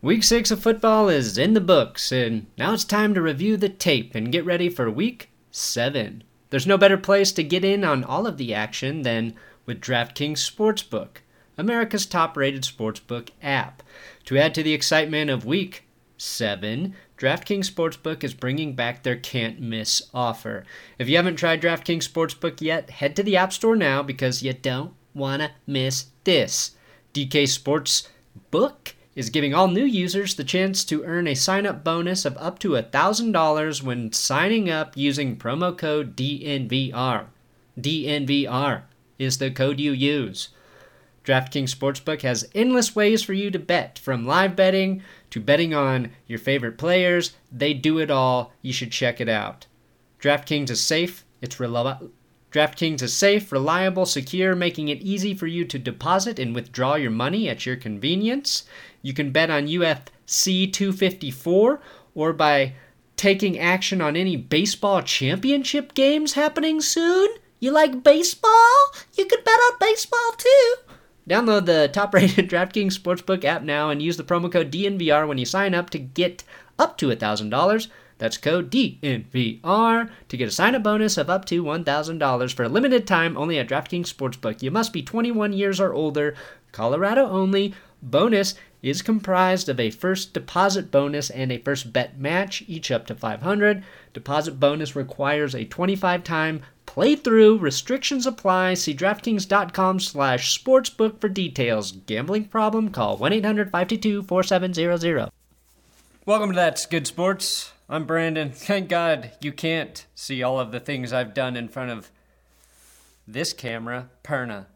Week 6 of football is in the books, and now it's time to review the tape and get ready for Week 7. There's no better place to get in on all of the action than with DraftKings Sportsbook, America's top rated sportsbook app. To add to the excitement of Week 7, DraftKings Sportsbook is bringing back their can't miss offer. If you haven't tried DraftKings Sportsbook yet, head to the App Store now because you don't want to miss this. DK Sportsbook is giving all new users the chance to earn a sign up bonus of up to $1,000 when signing up using promo code DNVR. DNVR is the code you use. DraftKings Sportsbook has endless ways for you to bet, from live betting to betting on your favorite players. They do it all. You should check it out. DraftKings is safe, it's reliable. DraftKings is safe, reliable, secure, making it easy for you to deposit and withdraw your money at your convenience. You can bet on UFC 254 or by taking action on any baseball championship games happening soon. You like baseball? You could bet on baseball too. Download the top rated DraftKings Sportsbook app now and use the promo code DNVR when you sign up to get up to $1,000. That's code DNVR to get a sign up bonus of up to $1,000 for a limited time only at DraftKings Sportsbook. You must be 21 years or older, Colorado only. Bonus is comprised of a first deposit bonus and a first bet match, each up to 500. Deposit bonus requires a 25 time playthrough. Restrictions apply. See DraftKings.com slash sportsbook for details. Gambling problem? Call 1-800-522-4700. Welcome to That's Good Sports. I'm Brandon. Thank God you can't see all of the things I've done in front of this camera, Perna.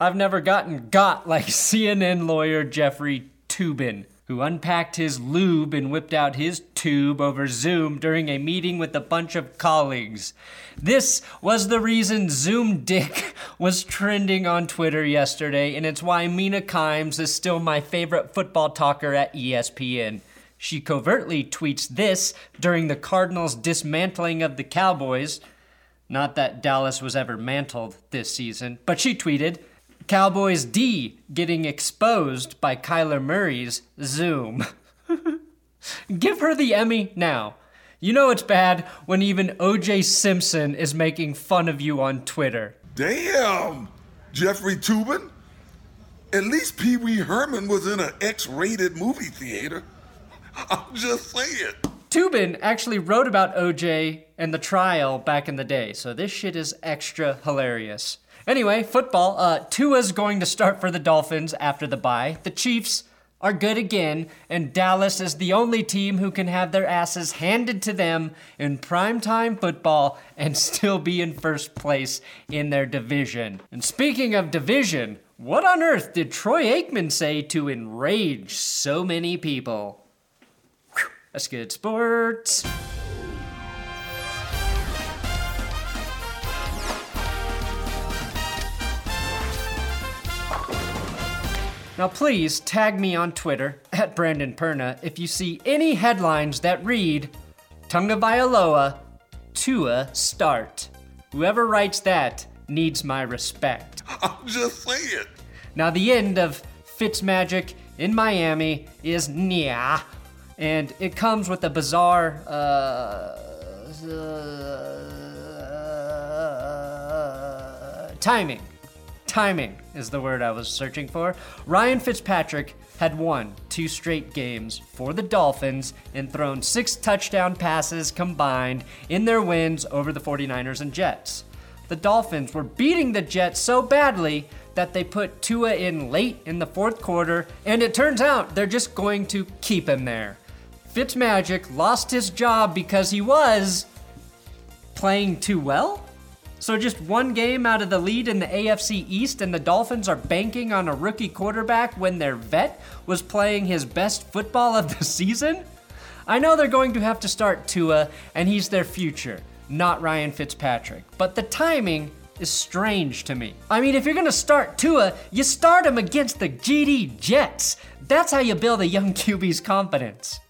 I've never gotten got like CNN lawyer Jeffrey Toobin, who unpacked his lube and whipped out his tube over Zoom during a meeting with a bunch of colleagues. This was the reason Zoom Dick was trending on Twitter yesterday, and it's why Mina Kimes is still my favorite football talker at ESPN. She covertly tweets this during the Cardinals' dismantling of the Cowboys. Not that Dallas was ever mantled this season, but she tweeted, Cowboys D getting exposed by Kyler Murray's Zoom. Give her the Emmy now. You know it's bad when even OJ Simpson is making fun of you on Twitter. Damn, Jeffrey Toobin? At least Pee Wee Herman was in an X rated movie theater. I'm just saying. Toobin actually wrote about OJ and the trial back in the day, so this shit is extra hilarious. Anyway, football. Uh, Tua's going to start for the Dolphins after the bye. The Chiefs are good again, and Dallas is the only team who can have their asses handed to them in primetime football and still be in first place in their division. And speaking of division, what on earth did Troy Aikman say to enrage so many people? Whew, that's good sports. Now, please tag me on Twitter at Brandon Perna if you see any headlines that read Tunga Tagovailoa, Tua start. Whoever writes that needs my respect. I'm just saying. Now, the end of Fitzmagic in Miami is nya, and it comes with a bizarre uh, uh, timing. Timing is the word I was searching for. Ryan Fitzpatrick had won two straight games for the Dolphins and thrown six touchdown passes combined in their wins over the 49ers and Jets. The Dolphins were beating the Jets so badly that they put Tua in late in the fourth quarter, and it turns out they're just going to keep him there. Fitzmagic lost his job because he was playing too well? So just one game out of the lead in the AFC East, and the Dolphins are banking on a rookie quarterback when their vet was playing his best football of the season? I know they're going to have to start Tua, and he's their future, not Ryan Fitzpatrick. But the timing is strange to me. I mean, if you're gonna start Tua, you start him against the GD Jets. That's how you build a young QB's confidence.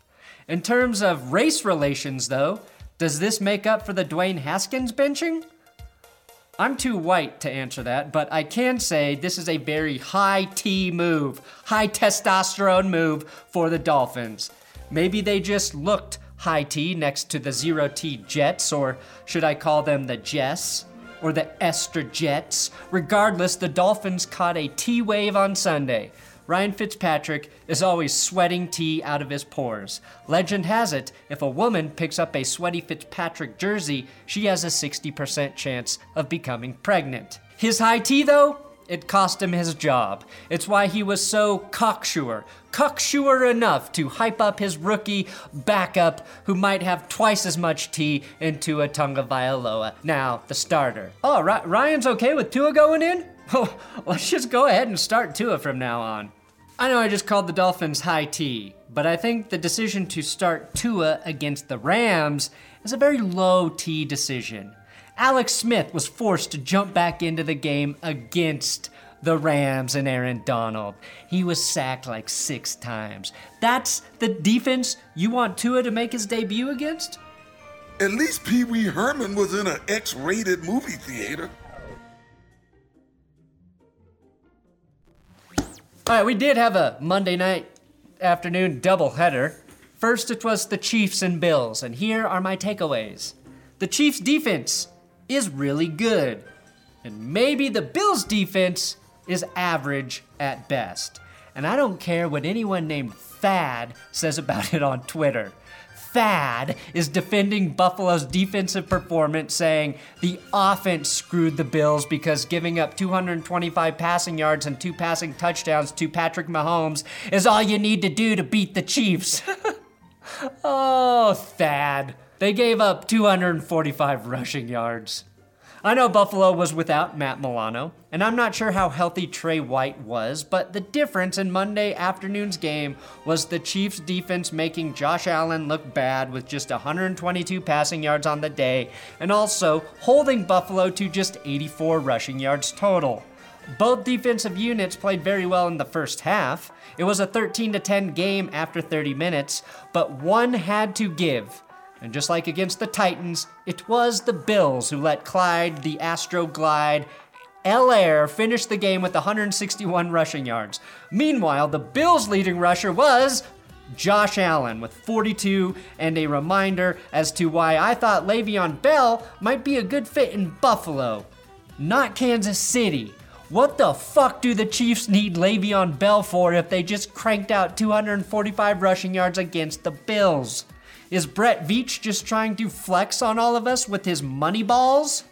In terms of race relations, though, does this make up for the Dwayne Haskins benching? I'm too white to answer that, but I can say this is a very high T move, high testosterone move for the Dolphins. Maybe they just looked high T next to the zero T Jets, or should I call them the Jess? Or the Esther Jets? Regardless, the Dolphins caught a T wave on Sunday. Ryan Fitzpatrick is always sweating tea out of his pores. Legend has it, if a woman picks up a sweaty Fitzpatrick jersey, she has a 60% chance of becoming pregnant. His high tea, though, it cost him his job. It's why he was so cocksure, cocksure enough to hype up his rookie backup who might have twice as much tea into in Tua Tagovailoa. Now, the starter. Oh, Ryan's okay with Tua going in? Oh, let's just go ahead and start Tua from now on. I know I just called the Dolphins high T, but I think the decision to start Tua against the Rams is a very low T decision. Alex Smith was forced to jump back into the game against the Rams and Aaron Donald. He was sacked like six times. That's the defense you want Tua to make his debut against? At least Pee Wee Herman was in an X rated movie theater. All right, we did have a Monday night afternoon doubleheader. First, it was the Chiefs and Bills, and here are my takeaways. The Chiefs' defense is really good, and maybe the Bills' defense is average at best. And I don't care what anyone named Thad says about it on Twitter. Thad is defending Buffalo's defensive performance, saying the offense screwed the Bills because giving up 225 passing yards and two passing touchdowns to Patrick Mahomes is all you need to do to beat the Chiefs. oh, Thad. They gave up 245 rushing yards. I know Buffalo was without Matt Milano, and I'm not sure how healthy Trey White was, but the difference in Monday afternoon's game was the Chiefs' defense making Josh Allen look bad with just 122 passing yards on the day, and also holding Buffalo to just 84 rushing yards total. Both defensive units played very well in the first half. It was a 13 10 game after 30 minutes, but one had to give. And just like against the Titans, it was the Bills who let Clyde, the Astro glide. Helaire finish the game with 161 rushing yards. Meanwhile, the Bills' leading rusher was Josh Allen with 42, and a reminder as to why I thought Le'Veon Bell might be a good fit in Buffalo, not Kansas City. What the fuck do the Chiefs need Le'Veon Bell for if they just cranked out 245 rushing yards against the Bills? Is Brett Veach just trying to flex on all of us with his money balls?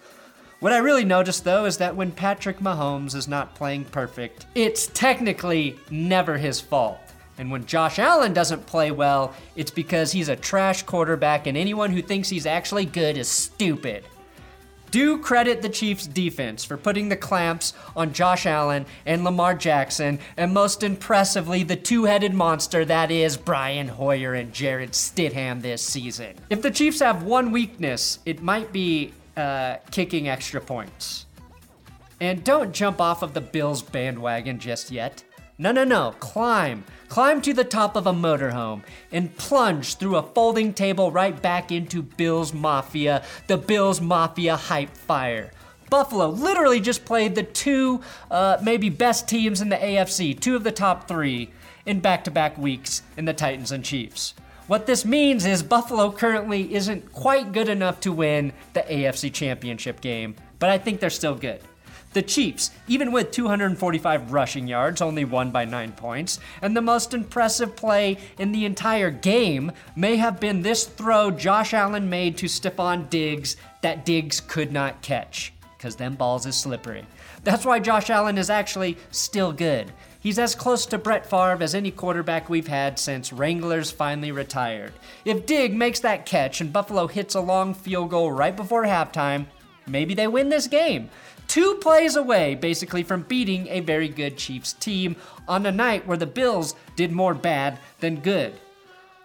What I really noticed though is that when Patrick Mahomes is not playing perfect, it's technically never his fault. And when Josh Allen doesn't play well, it's because he's a trash quarterback and anyone who thinks he's actually good is stupid do credit the Chiefs' defense for putting the clamps on Josh Allen and Lamar Jackson, and most impressively, the two headed monster that is Brian Hoyer and Jarrett Stidham this season. If the Chiefs have one weakness, it might be uh, kicking extra points. And don't jump off of the Bills bandwagon just yet. No, no, no, climb. Climb to the top of a motorhome and plunge through a folding table right back into Bills Mafia, the Bills Mafia hype fire. Buffalo literally just played the two, uh, maybe best teams in the AFC, two of the top three, in back to back weeks in the Titans and Chiefs. What this means is Buffalo currently isn't quite good enough to win the AFC Championship game, but I think they're still good. The Chiefs, even with 245 rushing yards, only won by 9 points, and the most impressive play in the entire game may have been this throw Josh Allen made to Stefon Diggs that Diggs could not catch, because them balls is slippery. That's why Josh Allen is actually still good. He's as close to Brett Favre as any quarterback we've had since Wranglers finally retired. If Dig makes that catch and Buffalo hits a long field goal right before halftime, maybe they win this game two plays away, basically, from beating a very good Chiefs team on a night where the Bills did more bad than good.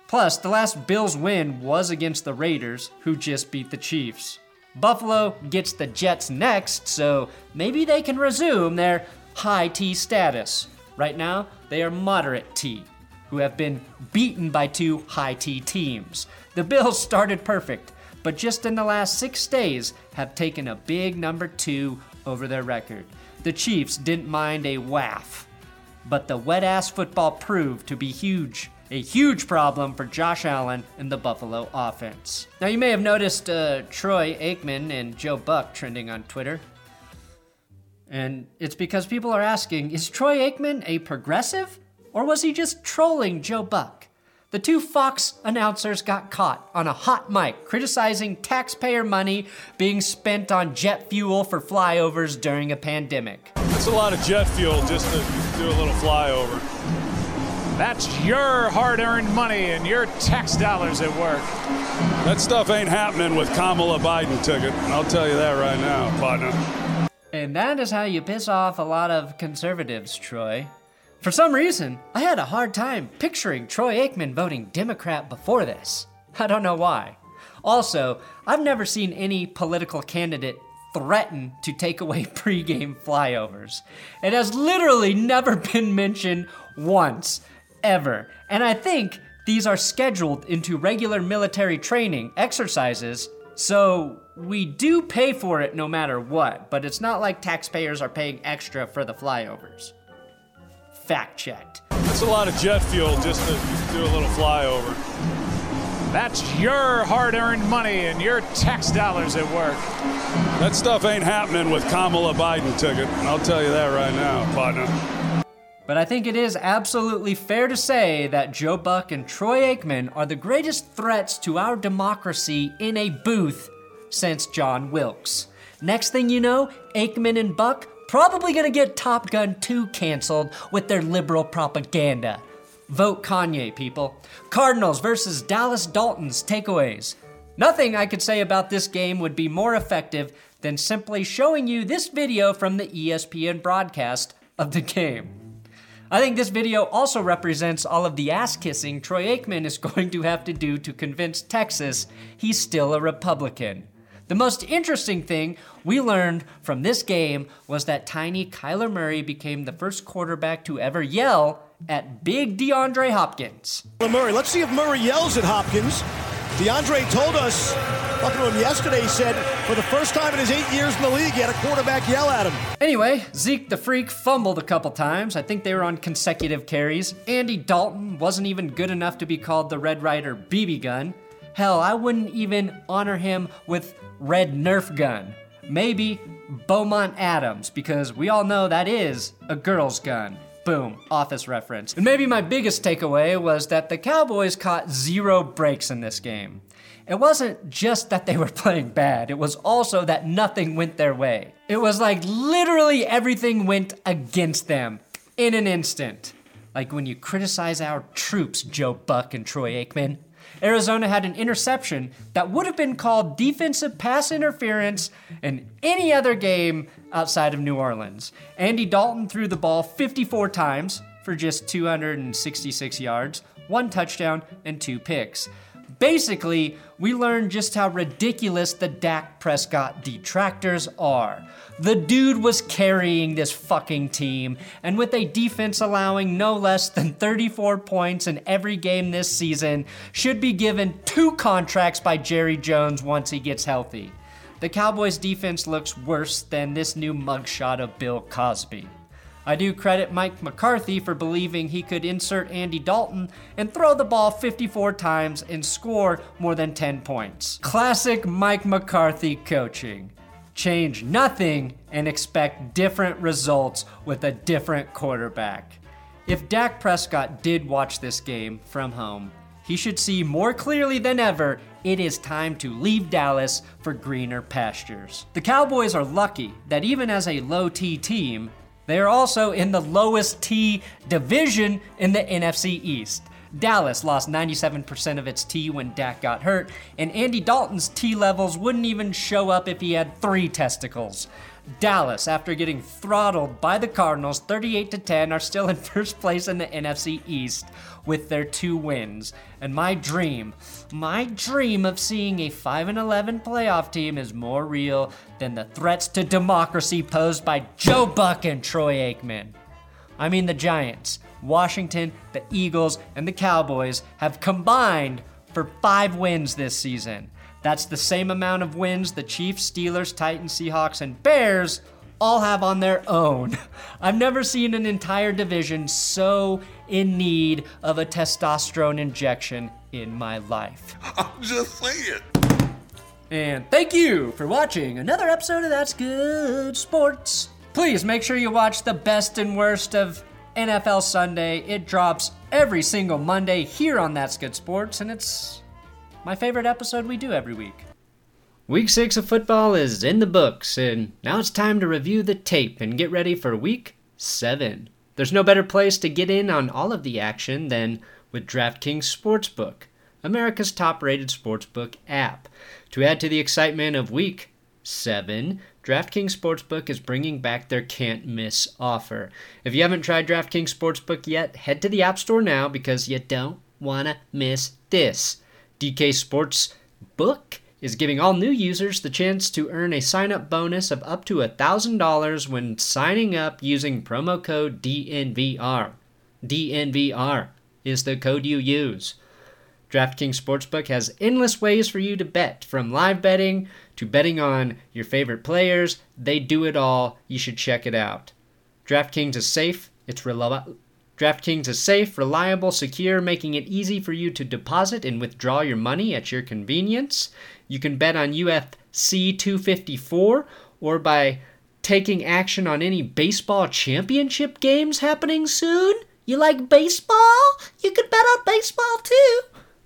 Plus, the last Bills win was against the Raiders, who just beat the Chiefs. Buffalo gets the Jets next, so maybe they can resume their high T status. Right now, they are moderate T, who have been beaten by two high T teams. The Bills started perfect but just in the last six days have taken a big number two over their record. The Chiefs didn't mind a waff, but the wet ass football proved to be huge. A huge problem for Josh Allen and the Buffalo offense. Now, you may have noticed uh, Troy Aikman and Joe Buck trending on Twitter. And it's because people are asking is Troy Aikman a progressive? Or was he just trolling Joe Buck? The two Fox announcers got caught on a hot mic criticizing taxpayer money being spent on jet fuel for flyovers during a pandemic. That's a lot of jet fuel just to do a little flyover. That's your hard earned money and your tax dollars at work. That stuff ain't happening with Kamala Biden ticket. I'll tell you that right now, partner. And that is how you piss off a lot of conservatives, Troy. For some reason, I had a hard time picturing Troy Aikman voting Democrat before this. I don't know why. Also, I've never seen any political candidate threaten to take away pregame flyovers. It has literally never been mentioned once, ever. And I think these are scheduled into regular military training exercises so we do pay for it no matter what, but it's not like taxpayers are paying extra for the flyovers. Fact checked. That's a lot of jet fuel just to do a little flyover. That's your hard earned money and your tax dollars at work. That stuff ain't happening with Kamala Biden ticket. I'll tell you that right now, partner. But I think it is absolutely fair to say that Joe Buck and Troy Aikman are the greatest threats to our democracy in a booth since John Wilkes. Next thing you know, Aikman and Buck probably gonna get Top Gun 2 canceled with their liberal propaganda. Vote Kanye, people. Cardinals versus Dallas Daltons takeaways. Nothing I could say about this game would be more effective than simply showing you this video from the ESPN broadcast of the game. I think this video also represents all of the ass kissing Troy Aikman is going to have to do to convince Texas he's still a Republican. The most interesting thing we learned from this game was that tiny Kyler Murray became the first quarterback to ever yell at big DeAndre Hopkins. Murray, let's see if Murray yells at Hopkins. DeAndre told us, talking to him yesterday, he said for the first time in his eight years in the league, he had a quarterback yell at him. Anyway, Zeke the Freak fumbled a couple times. I think they were on consecutive carries. Andy Dalton wasn't even good enough to be called the Red Rider BB gun. Hell, I wouldn't even honor him with Red Nerf gun. Maybe Beaumont Adams, because we all know that is a girl's gun. Boom, office reference. And maybe my biggest takeaway was that the Cowboys caught zero breaks in this game. It wasn't just that they were playing bad, it was also that nothing went their way. It was like literally everything went against them in an instant. Like when you criticize our troops, Joe Buck and Troy Aikman. Arizona had an interception that would have been called defensive pass interference in any other game outside of New Orleans. Andy Dalton threw the ball 54 times for just 266 yards, one touchdown, and two picks. Basically, we learned just how ridiculous the Dak Prescott detractors are. The dude was carrying this fucking team, and with a defense allowing no less than 34 points in every game this season, should be given two contracts by Jerry Jones once he gets healthy. The Cowboys' defense looks worse than this new mugshot of Bill Cosby. I do credit Mike McCarthy for believing he could insert Andy Dalton and throw the ball 54 times and score more than 10 points. Classic Mike McCarthy coaching. Change nothing and expect different results with a different quarterback. If Dak Prescott did watch this game from home, he should see more clearly than ever it is time to leave Dallas for greener pastures. The Cowboys are lucky that even as a low T team, they are also in the lowest T division in the NFC East. Dallas lost 97% of its T when Dak got hurt, and Andy Dalton's T levels wouldn't even show up if he had three testicles. Dallas, after getting throttled by the Cardinals 38 to 10, are still in first place in the NFC East with their two wins. And my dream, my dream of seeing a 5 and 11 playoff team is more real than the threats to democracy posed by Joe Buck and Troy Aikman. I mean the Giants, Washington, the Eagles, and the Cowboys have combined for 5 wins this season. That's the same amount of wins the Chiefs, Steelers, Titans, Seahawks, and Bears all have on their own. I've never seen an entire division so in need of a testosterone injection in my life. I'm just saying. And thank you for watching another episode of That's Good Sports. Please make sure you watch the best and worst of NFL Sunday. It drops every single Monday here on That's Good Sports, and it's my favorite episode we do every week. Week six of football is in the books, and now it's time to review the tape and get ready for week seven. There's no better place to get in on all of the action than with DraftKings Sportsbook, America's top rated sportsbook app. To add to the excitement of week seven, DraftKings Sportsbook is bringing back their can't miss offer. If you haven't tried DraftKings Sportsbook yet, head to the App Store now because you don't want to miss this. DK Sportsbook is giving all new users the chance to earn a sign up bonus of up to $1,000 when signing up using promo code DNVR. DNVR is the code you use. DraftKings Sportsbook has endless ways for you to bet, from live betting to betting on your favorite players. They do it all. You should check it out. DraftKings is safe, it's reliable. DraftKings is safe, reliable, secure, making it easy for you to deposit and withdraw your money at your convenience. You can bet on UFC 254 or by taking action on any baseball championship games happening soon. You like baseball? You can bet on baseball too.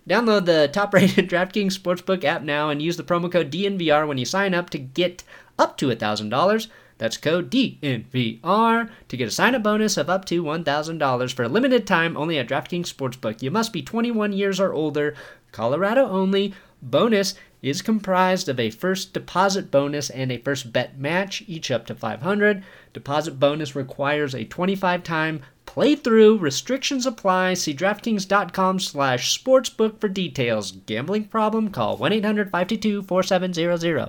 Download the top rated DraftKings Sportsbook app now and use the promo code DNVR when you sign up to get up to $1,000. That's code DNVR to get a sign up bonus of up to $1,000 for a limited time only at DraftKings Sportsbook. You must be 21 years or older, Colorado only. Bonus is comprised of a first deposit bonus and a first bet match, each up to 500. Deposit bonus requires a 25 time playthrough. Restrictions apply. See DraftKings.com slash sportsbook for details. Gambling problem? Call 1-800-522-4700.